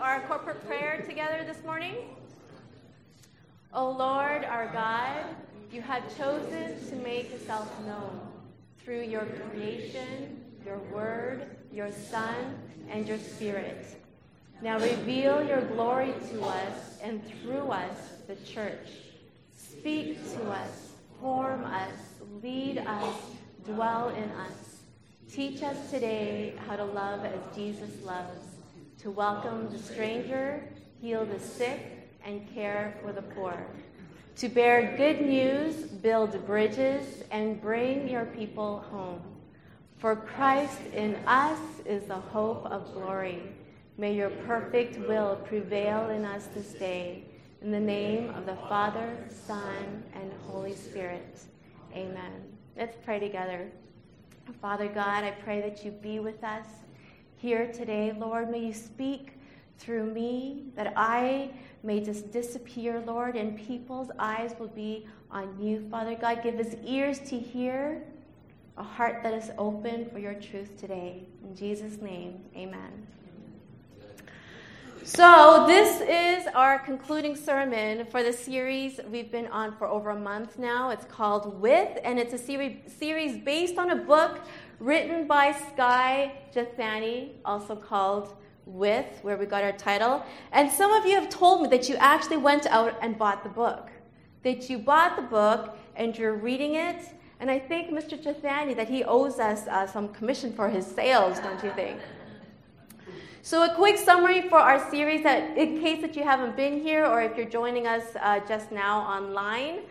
our corporate prayer together this morning? O Lord, our God, you have chosen to make yourself known through your creation, your word, your Son, and your Spirit. Now reveal your glory to us and through us, the church. Speak to us, form us, lead us, dwell in us. Teach us today how to love as Jesus loves, to welcome the stranger, heal the sick, and care for the poor. To bear good news, build bridges, and bring your people home. For Christ in us is the hope of glory. May your perfect will prevail in us this day. In the name of the Father, Son, and Holy Spirit. Amen. Let's pray together. Father God, I pray that you be with us here today. Lord, may you speak through me, that I may just disappear, Lord, and people's eyes will be on you, Father God. Give us ears to hear, a heart that is open for your truth today. In Jesus' name, amen. So, this is our concluding sermon for the series we've been on for over a month now. It's called With, and it's a series, based on a book written by Skye Jethani, also called With, where we got our title. And some of you have told me that you actually went out and bought the book, that you bought the book and you're reading it. And I think Mr. Jethani that he owes us uh, some commission for his sales, don't you think? So a quick summary for our series that in case that you haven't been here or if you're joining us uh, just now online,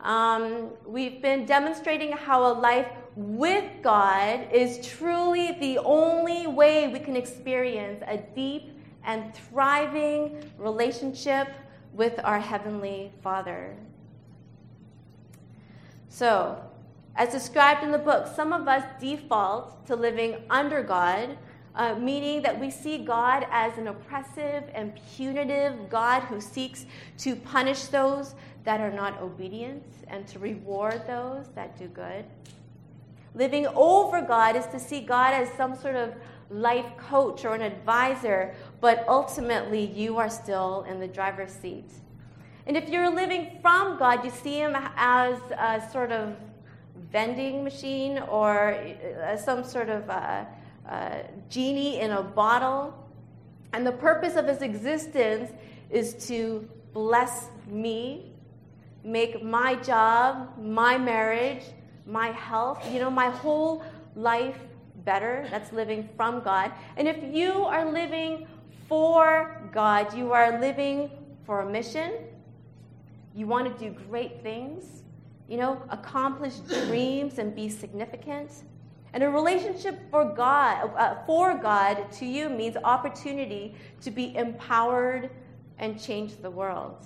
um, we've been demonstrating how a life with God is truly the only way we can experience a deep and thriving relationship with our Heavenly Father. So, as described in the book, some of us default to living under God uh, meaning that we see God as an oppressive and punitive God who seeks to punish those that are not obedient and to reward those that do good. Living over God is to see God as some sort of life coach or an advisor, but ultimately you are still in the driver's seat. And if you're living from God, you see Him as a sort of vending machine or uh, some sort of uh, uh, genie in a bottle. And the purpose of his existence is to bless me, make my job, my marriage, my health, you know, my whole life better. That's living from God. And if you are living for God, you are living for a mission, you want to do great things, you know, accomplish dreams and be significant and a relationship for God, uh, for God to you means opportunity to be empowered and change the world.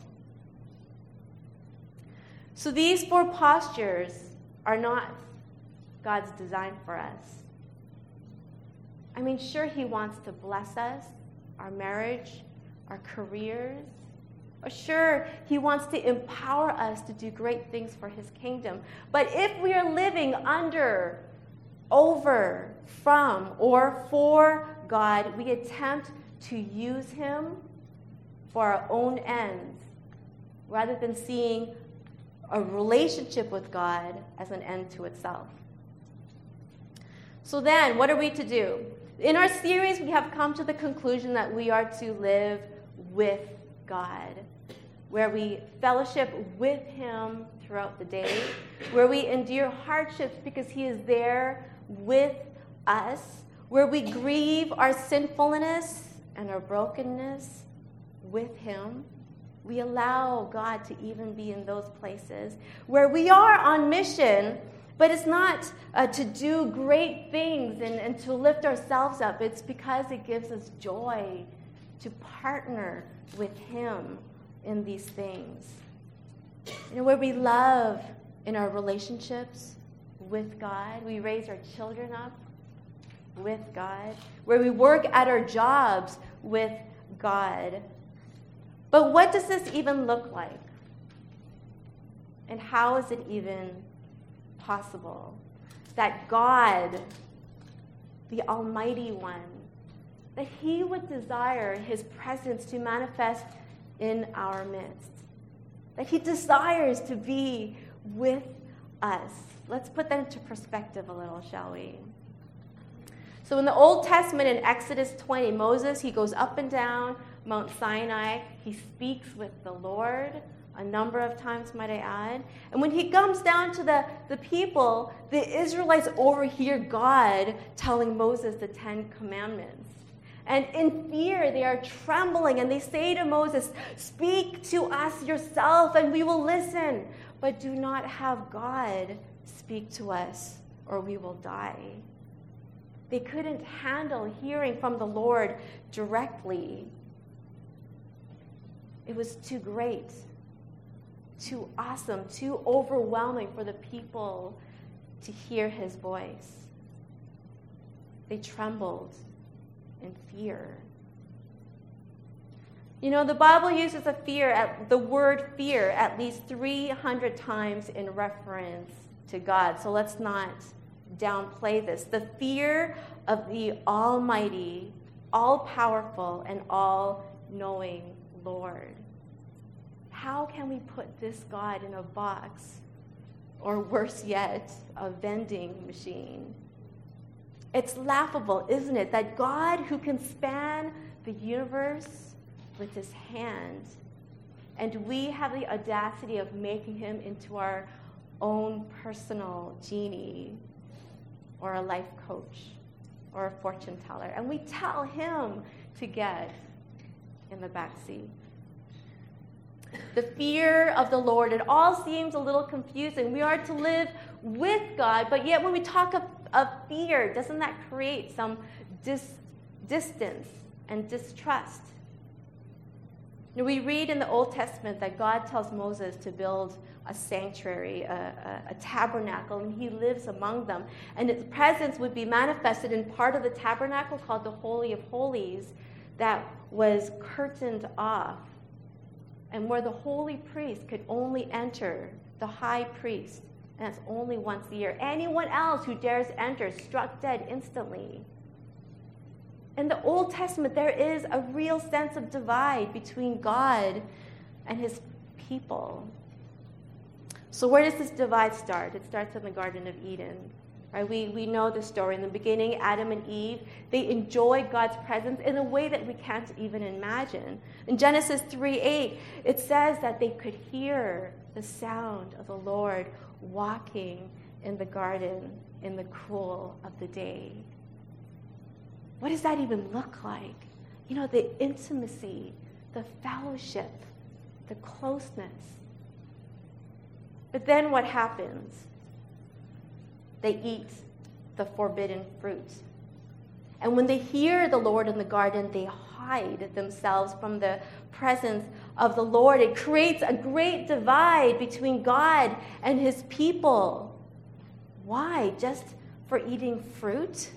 So these four postures are not God's design for us. I mean, sure, He wants to bless us, our marriage, our careers. Sure, He wants to empower us to do great things for His kingdom. But if we are living under over, from, or for God, we attempt to use Him for our own ends rather than seeing a relationship with God as an end to itself. So, then, what are we to do? In our series, we have come to the conclusion that we are to live with God, where we fellowship with Him throughout the day, where we endure hardships because He is there with us, where we grieve our sinfulness and our brokenness with Him. We allow God to even be in those places where we are on mission, but it's not uh, to do great things and, and to lift ourselves up. It's because it gives us joy to partner with Him in these things. You know, where we love in our relationships, with God. We raise our children up with God. Where we work at our jobs with God. But what does this even look like? And how is it even possible that God, the Almighty One, that he would desire his presence to manifest in our midst. That he desires to be with us. Let's put that into perspective a little, shall we? So in the Old Testament, in Exodus 20, Moses, he goes up and down Mount Sinai. He speaks with the Lord a number of times, might I add. And when he comes down to the, the people, the Israelites overhear God telling Moses the Ten Commandments. And in fear, they are trembling and they say to Moses, Speak to us yourself and we will listen, but do not have God speak to us or we will die. They couldn't handle hearing from the Lord directly. It was too great, too awesome, too overwhelming for the people to hear his voice. They trembled in fear. You know, the Bible uses a fear at the word fear at least 300 times in reference to God. So let's not downplay this. The fear of the almighty, all powerful and all knowing Lord. How can we put this God in a box or worse yet, a vending machine? It's laughable, isn't it, that God, who can span the universe with his hand, and we have the audacity of making him into our own personal genie or a life coach or a fortune teller. And we tell him to get in the back seat. The fear of the Lord, it all seems a little confusing. We are to live with God, but yet when we talk of of fear, doesn't that create some dis- distance and distrust? We read in the Old Testament that God tells Moses to build a sanctuary, a, a, a, tabernacle, and he lives among them. And its presence would be manifested in part of the tabernacle called the Holy of Holies that was curtained off, and where the holy priest could only enter, the high priest and that's only once a year. Anyone else who dares enter struck dead instantly. In the Old Testament, there is a real sense of divide between God and his people. So, where does this divide start? It starts in the Garden of Eden. Right? We, we know the story. In the beginning, Adam and Eve, they enjoyed God's presence in a way that we can't even imagine. In Genesis 3 8, it says that they could hear the sound of the Lord walking in the garden in the cool of the day. What does that even look like? You know, the intimacy, the fellowship, the closeness. But then what happens? They eat the forbidden fruit. And when they hear the Lord in the garden, they hide themselves from the presence of the Lord. It creates a great divide between God and his people. Why? Just for eating fruit?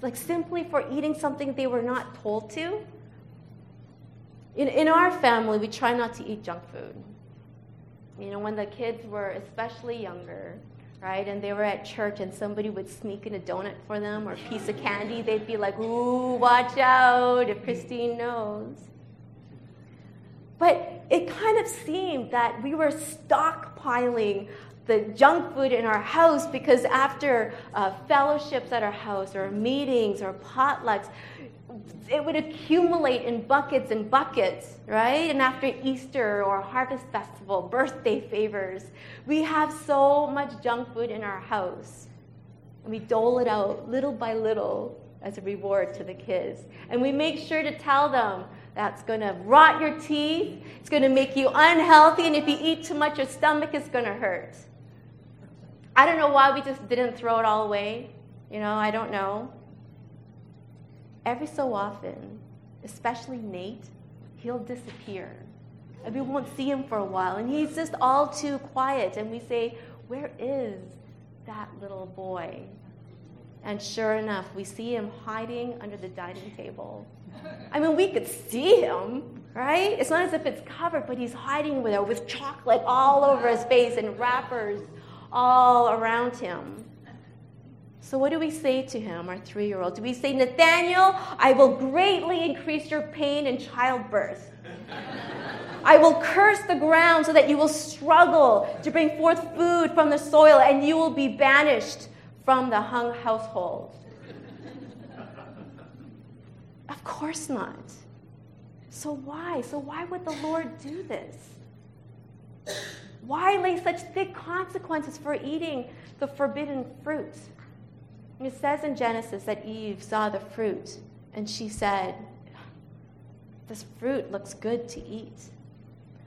Like simply for eating something they were not told to? In, in our family, we try not to eat junk food. You know, when the kids were especially younger, right, and they were at church and somebody would sneak in a donut for them or a piece of candy, they'd be like, ooh, watch out if Christine knows. But it kind of seemed that we were stockpiling the junk food in our house because after uh, fellowships at our house or meetings or potlucks, it would accumulate in buckets and buckets, right? And after Easter or Harvest Festival, birthday favors, we have so much junk food in our house. And we dole it out little by little as a reward to the kids. And we make sure to tell them that's going to rot your teeth. It's going to make you unhealthy. And if you eat too much, your stomach is going to hurt. I don't know why we just didn't throw it all away. You know, I don't know. Every so often, especially Nate, he'll disappear. And we won't see him for a while. And he's just all too quiet. And we say, Where is that little boy? And sure enough, we see him hiding under the dining table. I mean, we could see him, right? It's not as if it's covered, but he's hiding with, with chocolate all over his face and wrappers all around him. So, what do we say to him, our three year old? Do we say, Nathaniel, I will greatly increase your pain in childbirth? I will curse the ground so that you will struggle to bring forth food from the soil and you will be banished from the Hung household. of course not. So, why? So, why would the Lord do this? Why lay such thick consequences for eating the forbidden fruit? It says in Genesis that Eve saw the fruit and she said, This fruit looks good to eat.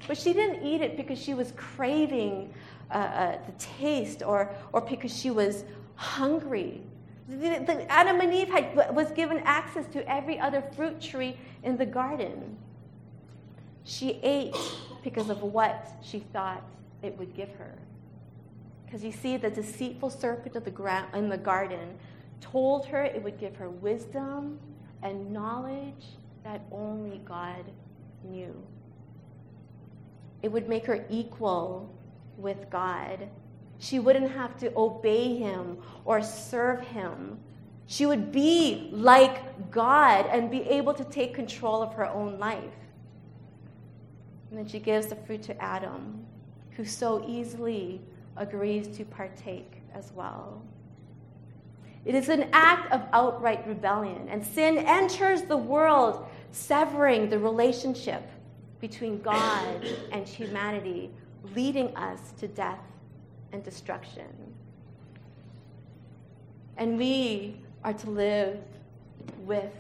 But she didn't eat it because she was craving uh, uh, the taste or, or because she was hungry. The, the, Adam and Eve had, was given access to every other fruit tree in the garden. She ate because of what she thought it would give her. Because you see, the deceitful serpent of the gra- in the garden told her it would give her wisdom and knowledge that only God knew. It would make her equal with God. She wouldn't have to obey him or serve him. She would be like God and be able to take control of her own life. And then she gives the fruit to Adam, who so easily agrees to partake as well. It is an act of outright rebellion, and sin enters the world, severing the relationship between God and humanity, leading us to death and destruction. And we are to live with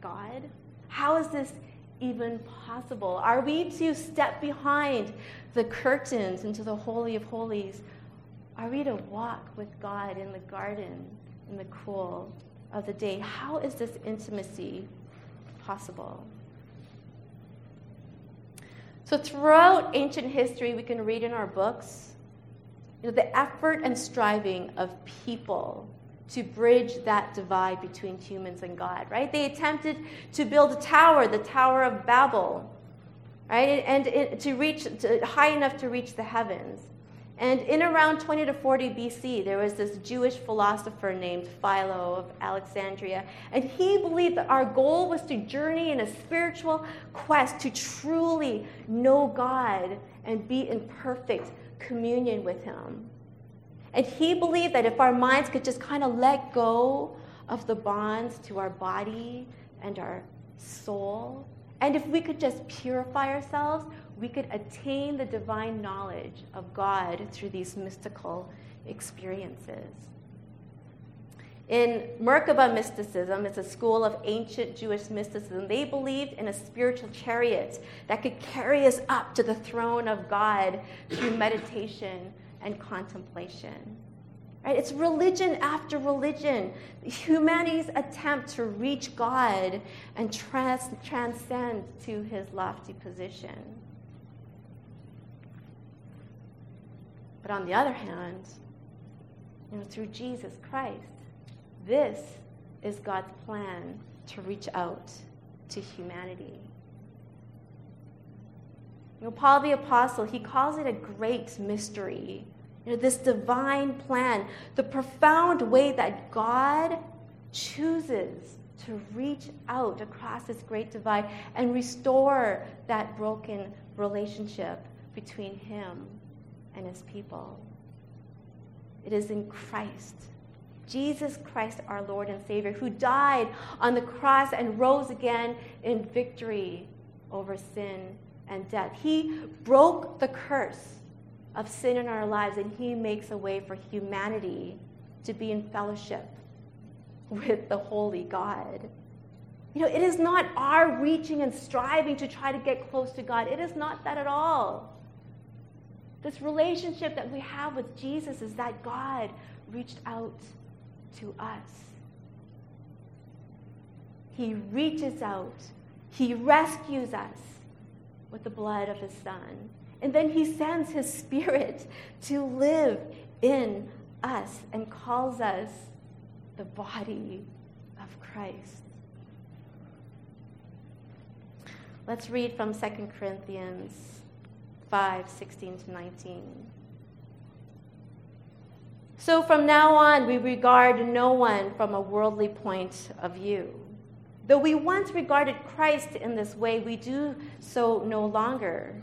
God. How is this even possible? Are we to step behind the curtains into the Holy of Holies? Are we to walk with God in the garden in the cool of the day? How is this intimacy possible? So, throughout ancient history, we can read in our books you know, the effort and striving of people to bridge that divide between humans and God, right? They attempted to build a tower, the Tower of Babel, right? And, and to reach to, high enough to reach the heavens. And in around 20 to 40 BC, there was this Jewish philosopher named Philo of Alexandria. And he believed that our goal was to journey in a spiritual quest to truly know God and be in perfect communion with Him. And he believed that if our minds could just kind of let go of the bonds to our body and our soul, and if we could just purify ourselves, we could attain the divine knowledge of God through these mystical experiences. In Merkaba mysticism, it's a school of ancient Jewish mysticism. They believed in a spiritual chariot that could carry us up to the throne of God through meditation and contemplation. Right? It's religion after religion. Humanity's attempt to reach God and trans- transcend to his lofty position. But on the other hand, you know, through Jesus Christ, this is God's plan to reach out to humanity. You know, Paul the Apostle, he calls it a great mystery. You know, this divine plan, the profound way that God chooses to reach out across this great divide and restore that broken relationship between him and his people. It is in Christ, Jesus Christ, our Lord and Savior, who died on the cross and rose again in victory over sin and death. He broke the curse of sin in our lives, and He makes a way for humanity to be in fellowship with the holy God. You know, it is not our reaching and striving to try to get close to God. It is not that at all. This relationship that we have with Jesus is that God reached out to us. He reaches out, He rescues us with the blood of His Son. And then He sends His Spirit to live in us and calls us the body of Christ. Let's read from 2 Corinthians 5 16 to 19. So from now on, we regard no one from a worldly point of view. Though we once regarded Christ in this way, we do so no longer.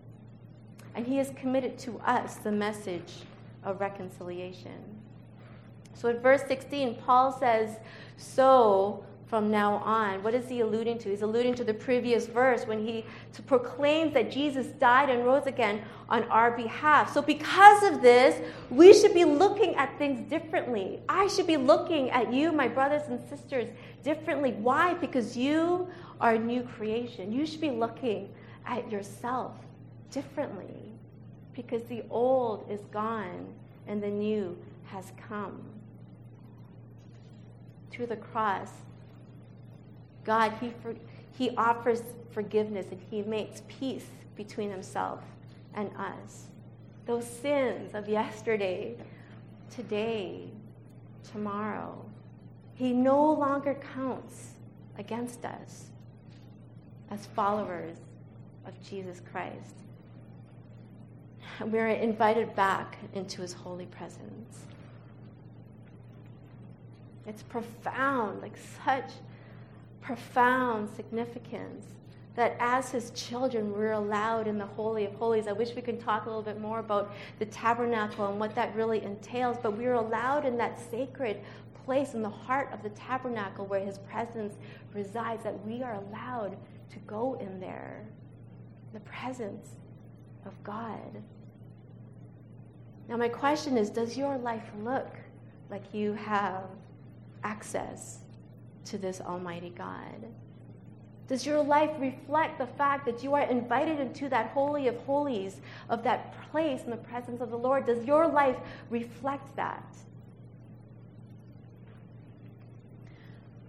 And he has committed to us the message of reconciliation. So in verse 16, Paul says, So from now on. What is he alluding to? He's alluding to the previous verse when he proclaims that Jesus died and rose again on our behalf. So, because of this, we should be looking at things differently. I should be looking at you, my brothers and sisters, differently. Why? Because you are a new creation. You should be looking at yourself differently because the old is gone and the new has come. Through the cross, God, he, for, he offers forgiveness and He makes peace between Himself and us. Those sins of yesterday, today, tomorrow, He no longer counts against us as followers of Jesus Christ. We're invited back into His holy presence. It's profound, like such profound significance that as his children we're allowed in the holy of holies. I wish we could talk a little bit more about the tabernacle and what that really entails but we're allowed in that sacred place in the heart of the tabernacle where his presence resides that we are allowed to go in there. The presence of god now my question is does your life look like you have access to this Almighty God? Does your life reflect the fact that you are invited into that holy of holies, of that place in the presence of the Lord? Does your life reflect that?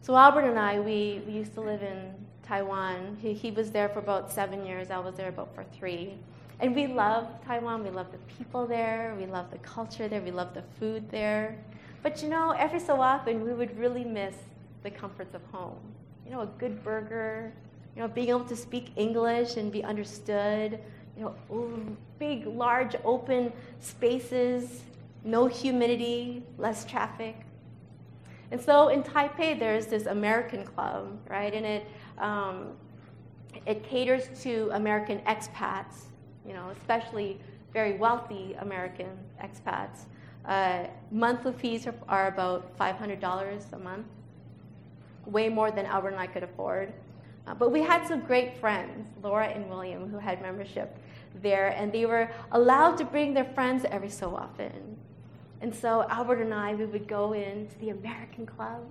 So, Albert and I, we, we used to live in Taiwan. He, he was there for about seven years, I was there about for three. And we love Taiwan. We love the people there. We love the culture there. We love the food there. But you know, every so often we would really miss the comforts of home. You know, a good burger, you know, being able to speak English and be understood, you know, big, large, open spaces, no humidity, less traffic. And so in Taipei, there's this American club, right? And it, um, it caters to American expats, you know, especially very wealthy American expats. Uh, monthly fees are, are about $500 a month way more than Albert and I could afford. Uh, but we had some great friends, Laura and William, who had membership there, and they were allowed to bring their friends every so often. And so Albert and I, we would go into the American Club,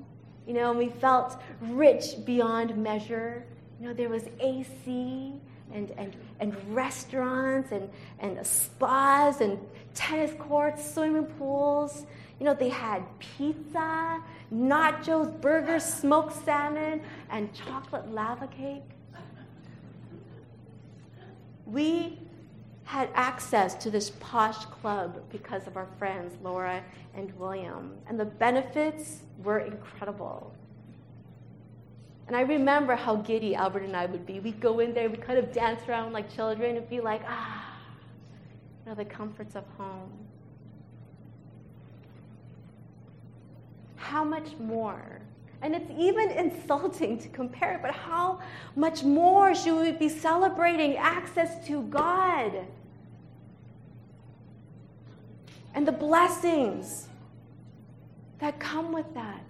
you know, and we felt rich beyond measure. You know, there was AC and, and, and restaurants and, and spas and tennis courts, swimming pools. You know, they had pizza, nachos, burgers, smoked salmon, and chocolate lava cake. We had access to this posh club because of our friends, Laura and William, and the benefits were incredible. And I remember how giddy Albert and I would be. We'd go in there, we'd kind of dance around like children and be like, ah, you know, the comforts of home. how much more? And it's even insulting to compare it, but how much more should we be celebrating access to God and the blessings that come with that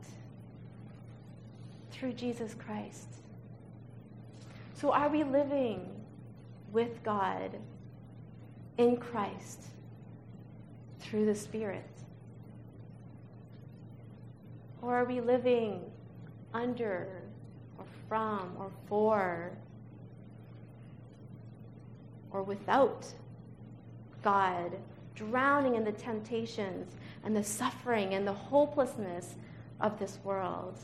through Jesus Christ? So, are we living with God in Christ through the Spirit? Or are we living under or from or for or without God, drowning in the temptations and the suffering and the hopelessness of this world.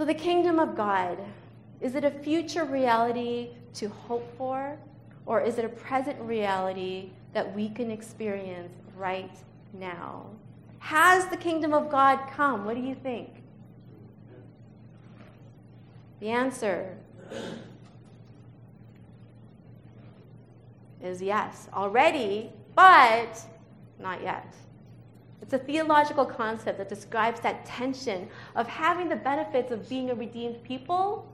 So, the kingdom of God, is it a future reality to hope for, or is it a present reality that we can experience right now? Has the kingdom of God come? What do you think? The answer is yes, already, but not yet. It's a theological concept that describes that tension of having the benefits of being a redeemed people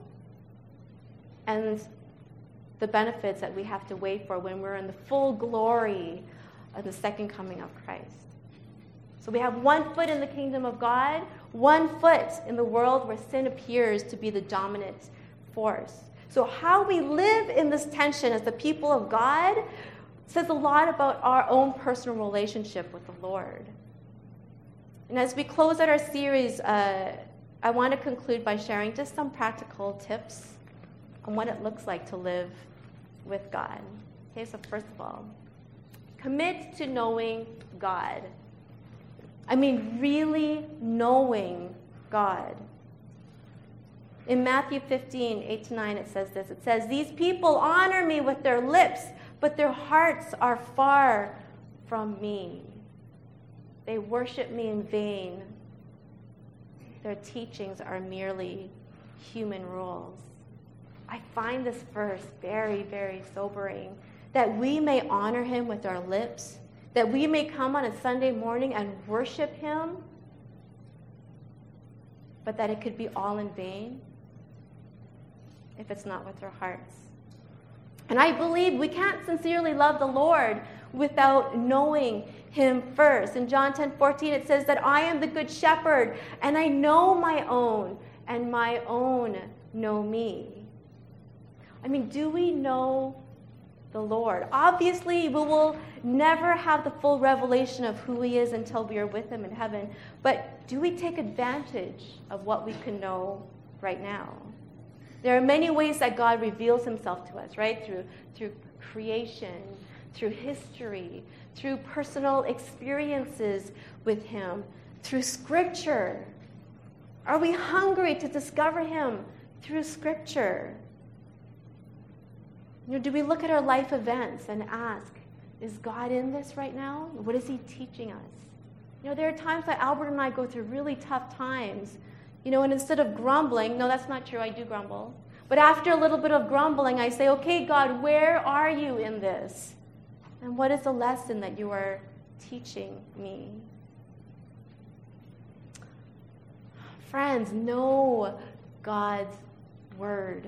and the benefits that we have to wait for when we're in the full glory of the second coming of Christ. So we have one foot in the kingdom of God, one foot in the world where sin appears to be the dominant force. So, how we live in this tension as the people of God says a lot about our own personal relationship with the Lord. And as we close out our series, uh, I want to conclude by sharing just some practical tips on what it looks like to live with God. Okay, so first of all, commit to knowing God. I mean, really knowing God. In Matthew 15, 8 to 9, it says this. It says, These people honor me with their lips, but their hearts are far from me. They worship me in vain. Their teachings are merely human rules. I find this verse very, very sobering that we may honor him with our lips, that we may come on a Sunday morning and worship him, but that it could be all in vain if it's not with our hearts. And I believe we can't sincerely love the Lord without knowing him first. In John 10 14, it says that I am the good shepherd, and I know my own, and my own know me. I mean, do we know the Lord? Obviously, we will never have the full revelation of who he is until we are with him in heaven. But do we take advantage of what we can know right now? There are many ways that God reveals himself to us, right? Through, through creation, through history, through personal experiences with him, through scripture. Are we hungry to discover him through scripture? You know, do we look at our life events and ask, is God in this right now? What is he teaching us? You know, there are times that Albert and I go through really tough times you know, and instead of grumbling, no, that's not true, I do grumble. But after a little bit of grumbling, I say, okay, God, where are you in this? And what is the lesson that you are teaching me? Friends, know God's word.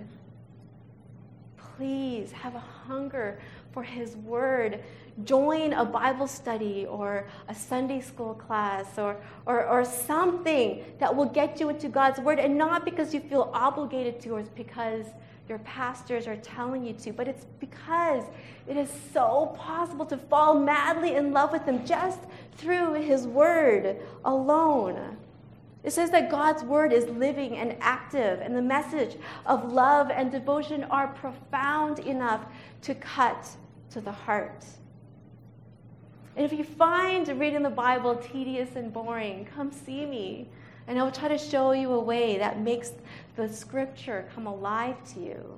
Please have a hunger for His word join a Bible study or a Sunday school class or, or, or something that will get you into God's Word, and not because you feel obligated to or because your pastors are telling you to, but it's because it is so possible to fall madly in love with Him just through His Word alone. It says that God's Word is living and active, and the message of love and devotion are profound enough to cut to the heart. And if you find reading the Bible tedious and boring, come see me. And I'll try to show you a way that makes the scripture come alive to you.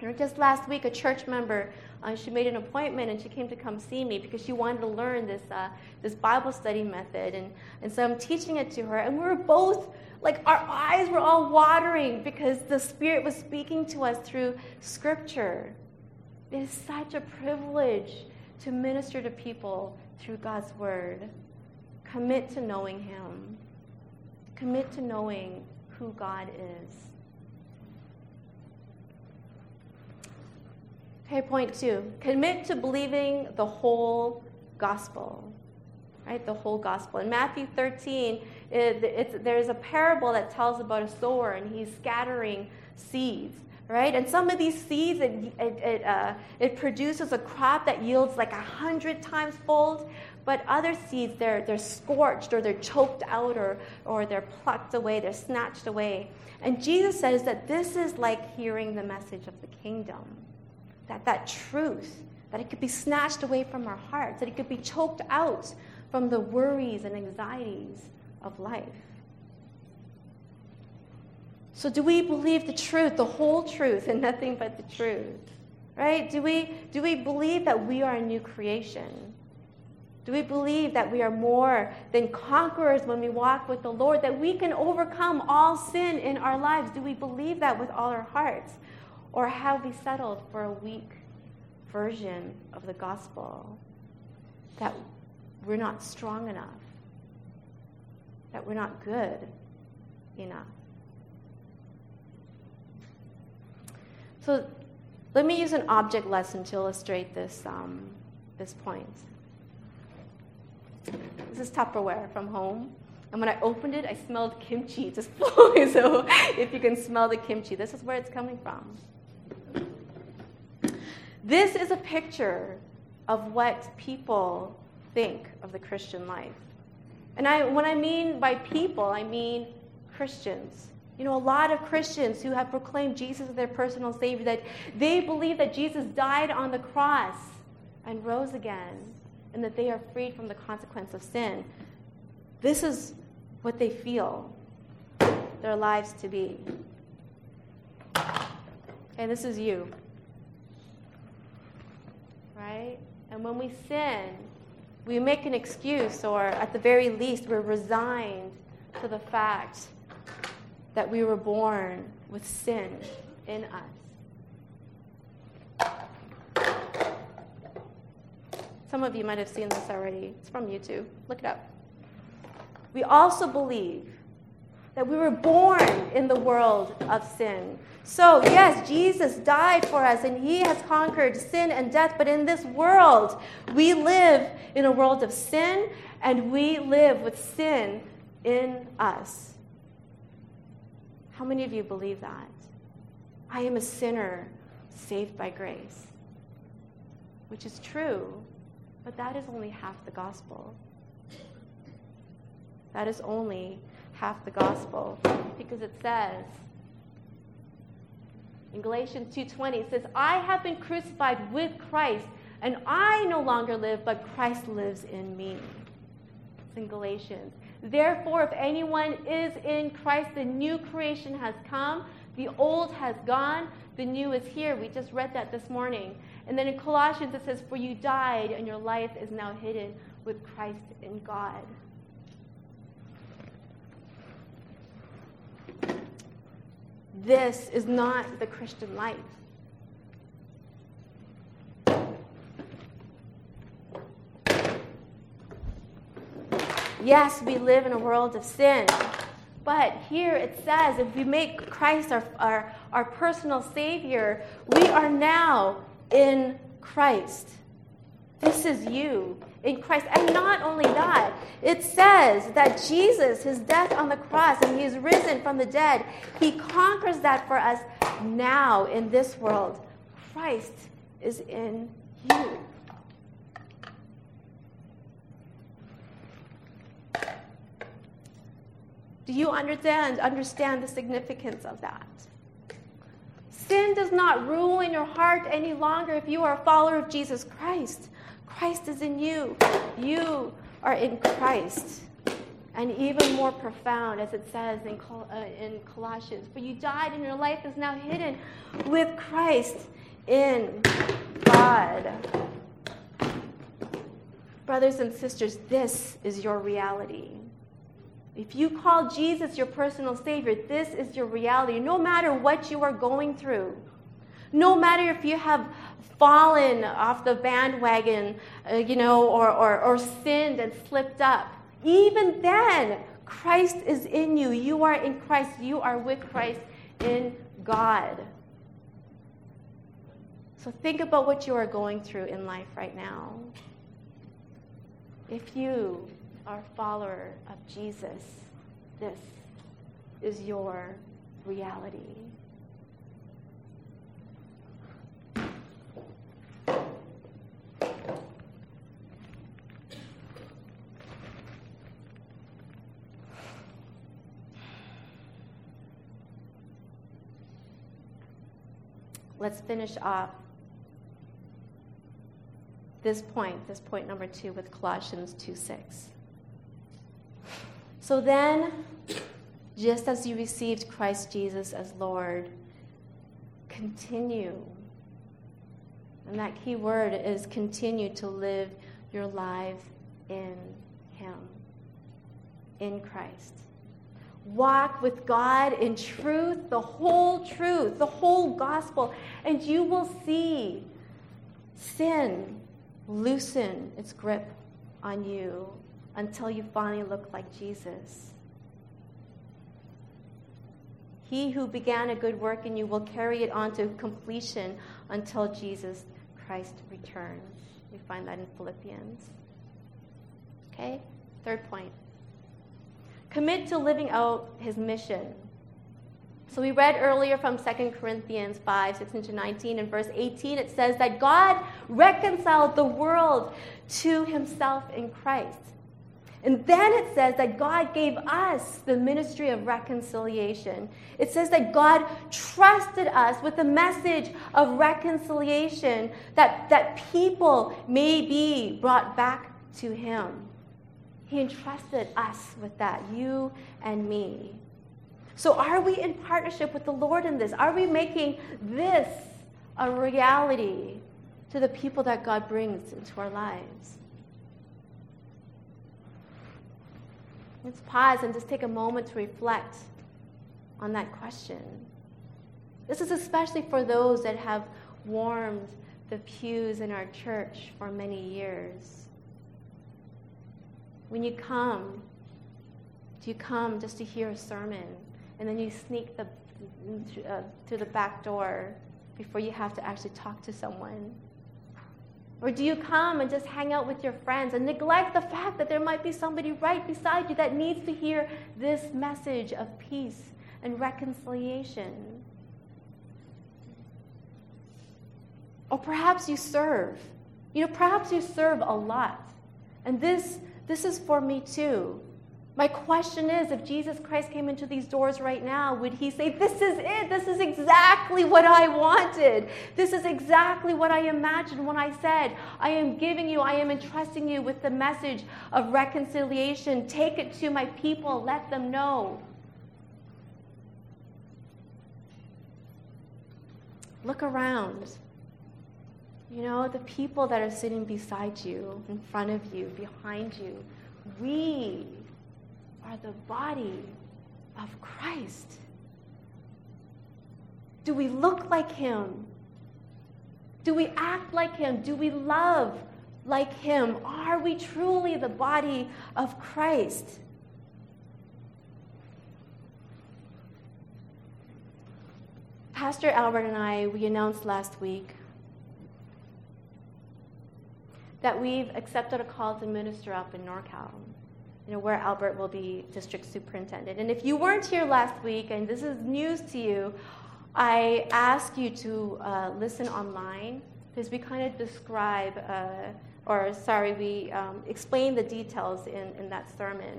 And just last week, a church member, uh, she made an appointment and she came to come see me because she wanted to learn this, uh, this Bible study method. And, and so I'm teaching it to her. And we were both, like, our eyes were all watering because the Spirit was speaking to us through scripture. It is such a privilege to minister to people through God's word. Commit to knowing Him. Commit to knowing who God is. Okay, point two. Commit to believing the whole gospel. Right, the whole gospel. In Matthew 13, it, there's a parable that tells about a sower and he's scattering seeds right? And some of these seeds, it, it, it, uh, it produces a crop that yields like a hundred times fold, but other seeds, they're, they're scorched or they're choked out or, or they're plucked away, they're snatched away. And Jesus says that this is like hearing the message of the kingdom, that that truth, that it could be snatched away from our hearts, that it could be choked out from the worries and anxieties of life. So, do we believe the truth, the whole truth, and nothing but the truth? Right? Do we, do we believe that we are a new creation? Do we believe that we are more than conquerors when we walk with the Lord, that we can overcome all sin in our lives? Do we believe that with all our hearts? Or have we settled for a weak version of the gospel? That we're not strong enough, that we're not good enough. So let me use an object lesson to illustrate this, um, this point. This is Tupperware from home. And when I opened it, I smelled kimchi just flowing. So if you can smell the kimchi, this is where it's coming from. This is a picture of what people think of the Christian life. And I, when I mean by people, I mean Christians. You know, a lot of Christians who have proclaimed Jesus as their personal Savior, that they believe that Jesus died on the cross and rose again, and that they are freed from the consequence of sin. This is what they feel their lives to be. And this is you. Right? And when we sin, we make an excuse, or at the very least, we're resigned to the fact that we were born with sin in us. Some of you might have seen this already. It's from YouTube. Look it up. We also believe that we were born in the world of sin. So, yes, Jesus died for us and he has conquered sin and death, but in this world, we live in a world of sin and we live with sin in us. How many of you believe that? I am a sinner saved by grace, which is true, but that is only half the gospel. That is only half the gospel because it says in Galatians 2:20 it says I have been crucified with Christ and I no longer live but Christ lives in me. It's in Galatians. Therefore if anyone is in Christ the new creation has come, the old has gone, the new is here. We just read that this morning. And then in Colossians it says for you died and your life is now hidden with Christ in God. This is not the Christian life. Yes, we live in a world of sin. But here it says if we make Christ our, our, our personal Savior, we are now in Christ. This is you in Christ. And not only that, it says that Jesus, his death on the cross, and he is risen from the dead, he conquers that for us now in this world. Christ is in you. Do you understand understand the significance of that? Sin does not rule in your heart any longer if you are a follower of Jesus Christ. Christ is in you. You are in Christ. And even more profound, as it says in, Col- uh, in Colossians, for you died and your life is now hidden with Christ in God. Brothers and sisters, this is your reality. If you call Jesus your personal Savior, this is your reality. No matter what you are going through, no matter if you have fallen off the bandwagon, uh, you know, or, or, or sinned and slipped up, even then, Christ is in you. You are in Christ. You are with Christ in God. So think about what you are going through in life right now. If you are follower of Jesus, this is your reality. let's finish off this point, this point number two, with Colossians 2 6. So then, just as you received Christ Jesus as Lord, continue. And that key word is continue to live your life in Him, in Christ. Walk with God in truth, the whole truth, the whole gospel, and you will see sin loosen its grip on you until you finally look like Jesus. He who began a good work in you will carry it on to completion until Jesus Christ returns. We find that in Philippians. Okay? Third point. Commit to living out his mission. So we read earlier from 2 Corinthians 5, 16 to 19, and verse 18, it says that God reconciled the world to himself in Christ. And then it says that God gave us the ministry of reconciliation. It says that God trusted us with the message of reconciliation, that, that people may be brought back to Him. He entrusted us with that, you and me. So, are we in partnership with the Lord in this? Are we making this a reality to the people that God brings into our lives? Let's pause and just take a moment to reflect on that question. This is especially for those that have warmed the pews in our church for many years. When you come, do you come just to hear a sermon and then you sneak the, uh, through the back door before you have to actually talk to someone? Or do you come and just hang out with your friends and neglect the fact that there might be somebody right beside you that needs to hear this message of peace and reconciliation? Or perhaps you serve. You know, perhaps you serve a lot. And this, this is for me too. My question is if Jesus Christ came into these doors right now, would he say, This is it? This is exactly what I wanted. This is exactly what I imagined when I said, I am giving you, I am entrusting you with the message of reconciliation. Take it to my people, let them know. Look around. You know, the people that are sitting beside you, in front of you, behind you, we are the body of Christ. Do we look like him? Do we act like him? Do we love like him? Are we truly the body of Christ? Pastor Albert and I, we announced last week that we've accepted a call to minister up in NorCal you know, where Albert will be district superintendent. And if you weren't here last week and this is news to you, I ask you to uh, listen online because we kind of describe, uh, or sorry, we um, explain the details in, in that sermon.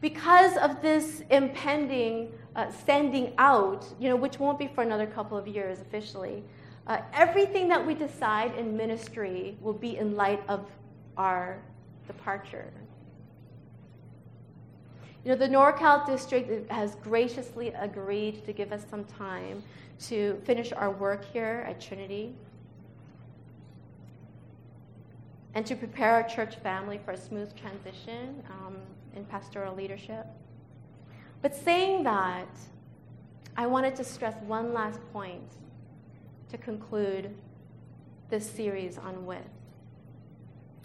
Because of this impending uh, sending out, you know, which won't be for another couple of years officially, uh, everything that we decide in ministry will be in light of our departure. You know, the NorCal district has graciously agreed to give us some time to finish our work here at Trinity and to prepare our church family for a smooth transition um, in pastoral leadership. But saying that, I wanted to stress one last point to conclude this series on with.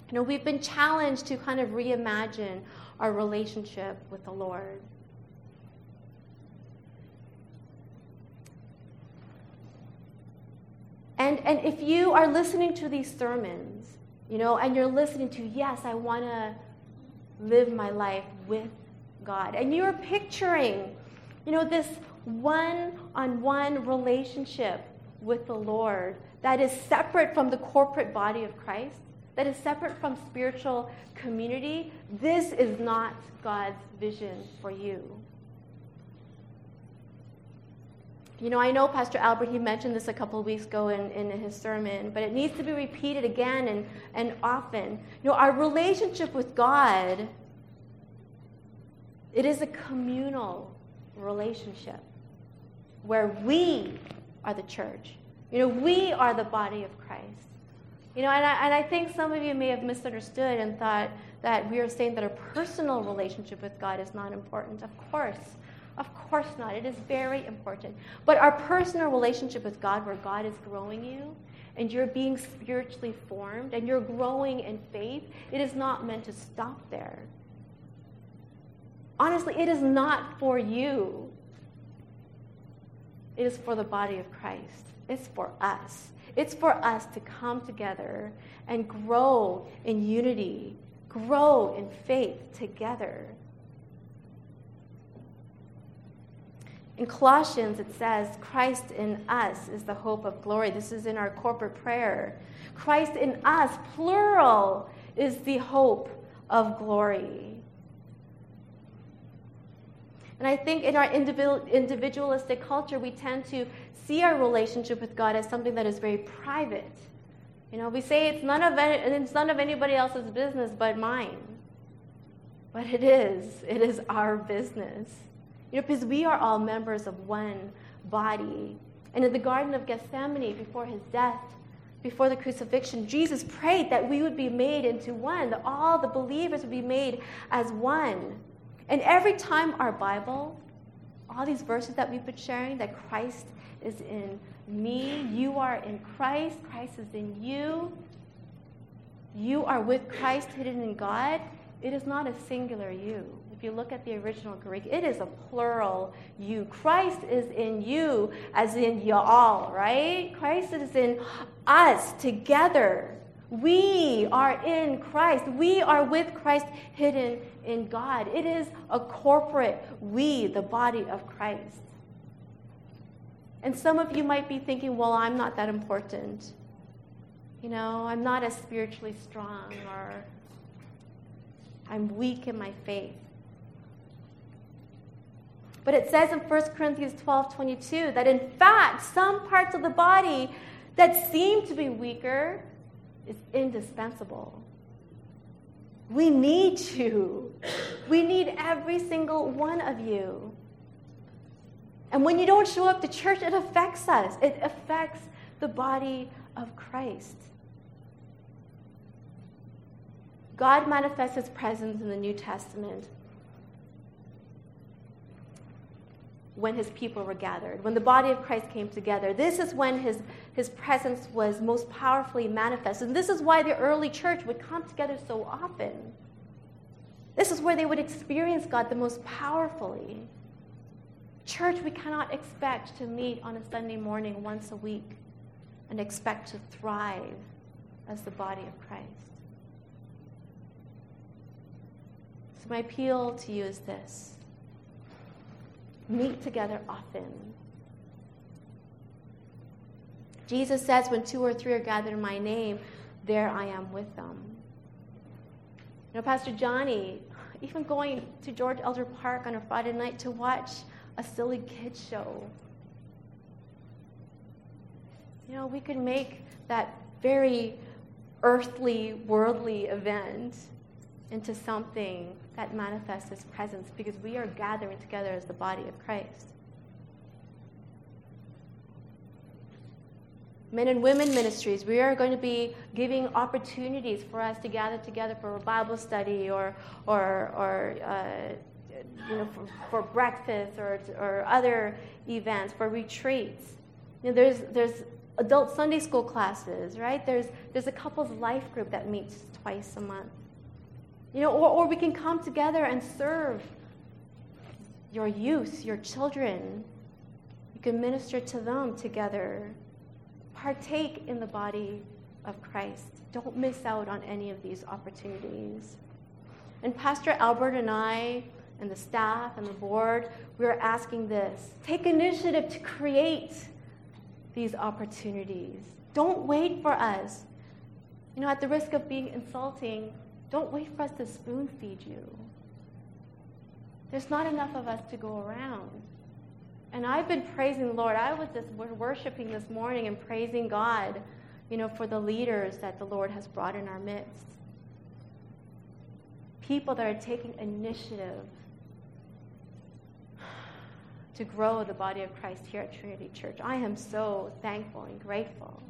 You know, we've been challenged to kind of reimagine our relationship with the Lord. And, and if you are listening to these sermons, you know, and you're listening to, yes, I want to live my life with God, and you're picturing, you know, this one on one relationship with the Lord that is separate from the corporate body of Christ, that is separate from spiritual community, this is not God's vision for you. You know, I know Pastor Albert, he mentioned this a couple of weeks ago in, in his sermon, but it needs to be repeated again and, and often. You know, our relationship with God, it is a communal relationship where we are the church. You know, we are the body of Christ. You know, and I, and I think some of you may have misunderstood and thought that we are saying that a personal relationship with God is not important. Of course. Of course not. It is very important. But our personal relationship with God, where God is growing you and you're being spiritually formed and you're growing in faith, it is not meant to stop there. Honestly, it is not for you, it is for the body of Christ. It's for us. It's for us to come together and grow in unity, grow in faith together. In Colossians, it says, Christ in us is the hope of glory. This is in our corporate prayer. Christ in us, plural, is the hope of glory. And I think in our individualistic culture, we tend to see our relationship with God as something that is very private. You know, we say it's none of, it's none of anybody else's business but mine. But it is. It is our business. You know, because we are all members of one body. And in the Garden of Gethsemane, before his death, before the crucifixion, Jesus prayed that we would be made into one, that all the believers would be made as one. And every time our Bible, all these verses that we've been sharing, that Christ is in me, you are in Christ, Christ is in you, you are with Christ hidden in God, it is not a singular you if you look at the original Greek, it is a plural you. Christ is in you, as in y'all, right? Christ is in us together. We are in Christ. We are with Christ hidden in God. It is a corporate we, the body of Christ. And some of you might be thinking, well, I'm not that important. You know, I'm not as spiritually strong or I'm weak in my faith. But it says in 1 Corinthians 12 22 that in fact, some parts of the body that seem to be weaker is indispensable. We need you. We need every single one of you. And when you don't show up to church, it affects us, it affects the body of Christ. God manifests his presence in the New Testament when his people were gathered, when the body of Christ came together. This is when his, his presence was most powerfully manifested. And this is why the early church would come together so often. This is where they would experience God the most powerfully. Church, we cannot expect to meet on a Sunday morning once a week and expect to thrive as the body of Christ. So, my appeal to you is this meet together often. Jesus says, When two or three are gathered in my name, there I am with them. You know, Pastor Johnny, even going to George Elder Park on a Friday night to watch a silly kids show. You know, we could make that very earthly, worldly event into something that manifests His presence because we are gathering together as the body of Christ. Men and women ministries, we are going to be giving opportunities for us to gather together for a Bible study or, or, or uh, you know, for, for breakfast or, or other events, for retreats. You know, there's, there's adult Sunday school classes, right? There's, there's a couple's life group that meets twice a month. You know, or, or we can come together and serve your youth, your children. You can minister to them together. Partake in the body of Christ. Don't miss out on any of these opportunities. And Pastor Albert and I, and the staff and the board, we are asking this take initiative to create these opportunities. Don't wait for us. You know, at the risk of being insulting, don't wait for us to spoon feed you. There's not enough of us to go around. And I've been praising the Lord. I was just worshiping this morning and praising God, you know, for the leaders that the Lord has brought in our midst. People that are taking initiative to grow the body of Christ here at Trinity Church. I am so thankful and grateful.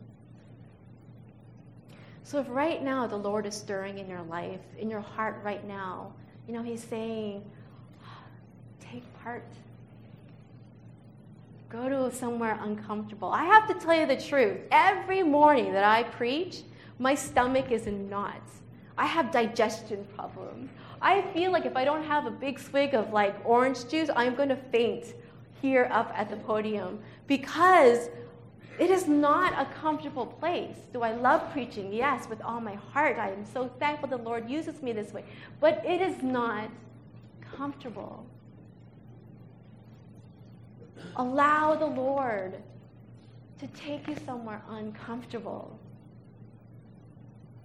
So if right now the Lord is stirring in your life, in your heart right now, you know, He's saying, take part. Go to somewhere uncomfortable. I have to tell you the truth. Every morning that I preach, my stomach is in knots. I have digestion problems. I feel like if I don't have a big swig of like orange juice, I'm going to faint here up at the podium because it is not a comfortable place. Do I love preaching? Yes, with all my heart. I am so thankful the Lord uses me this way. But it is not comfortable. Allow the Lord to take you somewhere uncomfortable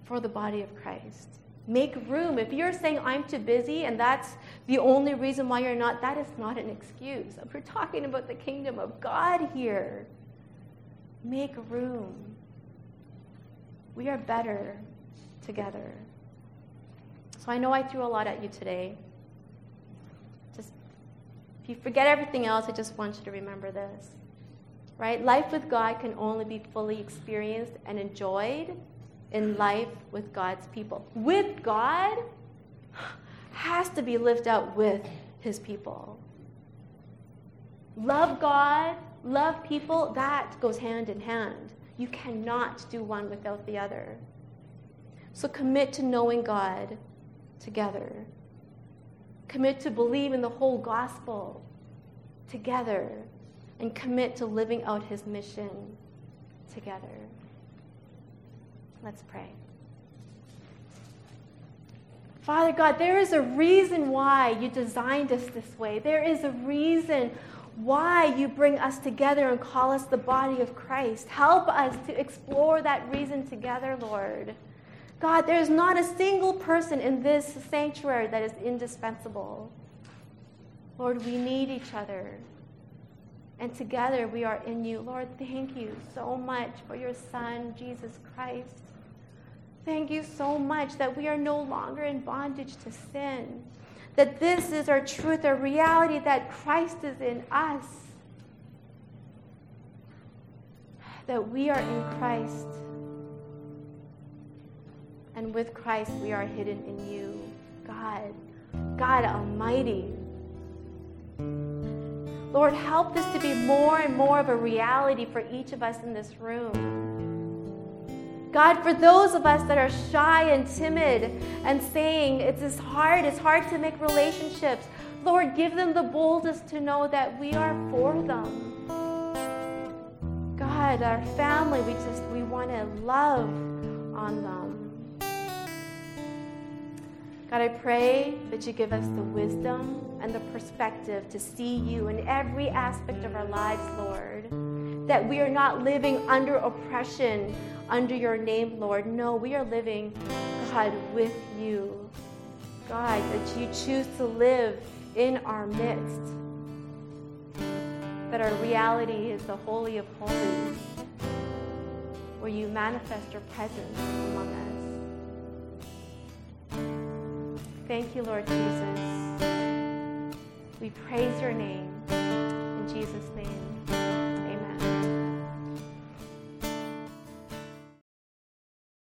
for the body of Christ. Make room. If you're saying, I'm too busy, and that's the only reason why you're not, that is not an excuse. We're talking about the kingdom of God here. Make room. We are better together. So I know I threw a lot at you today. Just, if you forget everything else, I just want you to remember this. Right? Life with God can only be fully experienced and enjoyed in life with God's people. With God has to be lived out with his people. Love God love people, that goes hand in hand. You cannot do one without the other. So commit to knowing God together. Commit to believe in the whole gospel together. And commit to living out his mission together. Let's pray. Father God, there is a reason why you designed us this way. There is a reason why you bring us together and call us the body of Christ. Help us to explore that reason together, Lord. God, there's not a single person in this sanctuary that is indispensable. Lord, we need each other. And together we are in you. Lord, thank you so much for your Son, Jesus Christ. Thank you so much that we are no longer in bondage to sin that this is our truth, our reality that Christ is in us, that we are in Christ. And with Christ, we are hidden in you, God, God Almighty. Lord, help this to be more and more of a reality for each of us in this room. God, for those of us that are shy and timid and saying it's as hard, it's hard to make relationships, Lord, give them the boldness to know that we are for them. God, our family, we just we want to love on them. God, I pray that you give us the wisdom and the perspective to see you in every aspect of our lives, Lord. That we are not living under oppression under your name, Lord. No, we are living, God, with you. God, that you choose to live in our midst. That our reality is the Holy of Holies, where you manifest your presence among us. Thank you, Lord Jesus. We praise your name. In Jesus' name.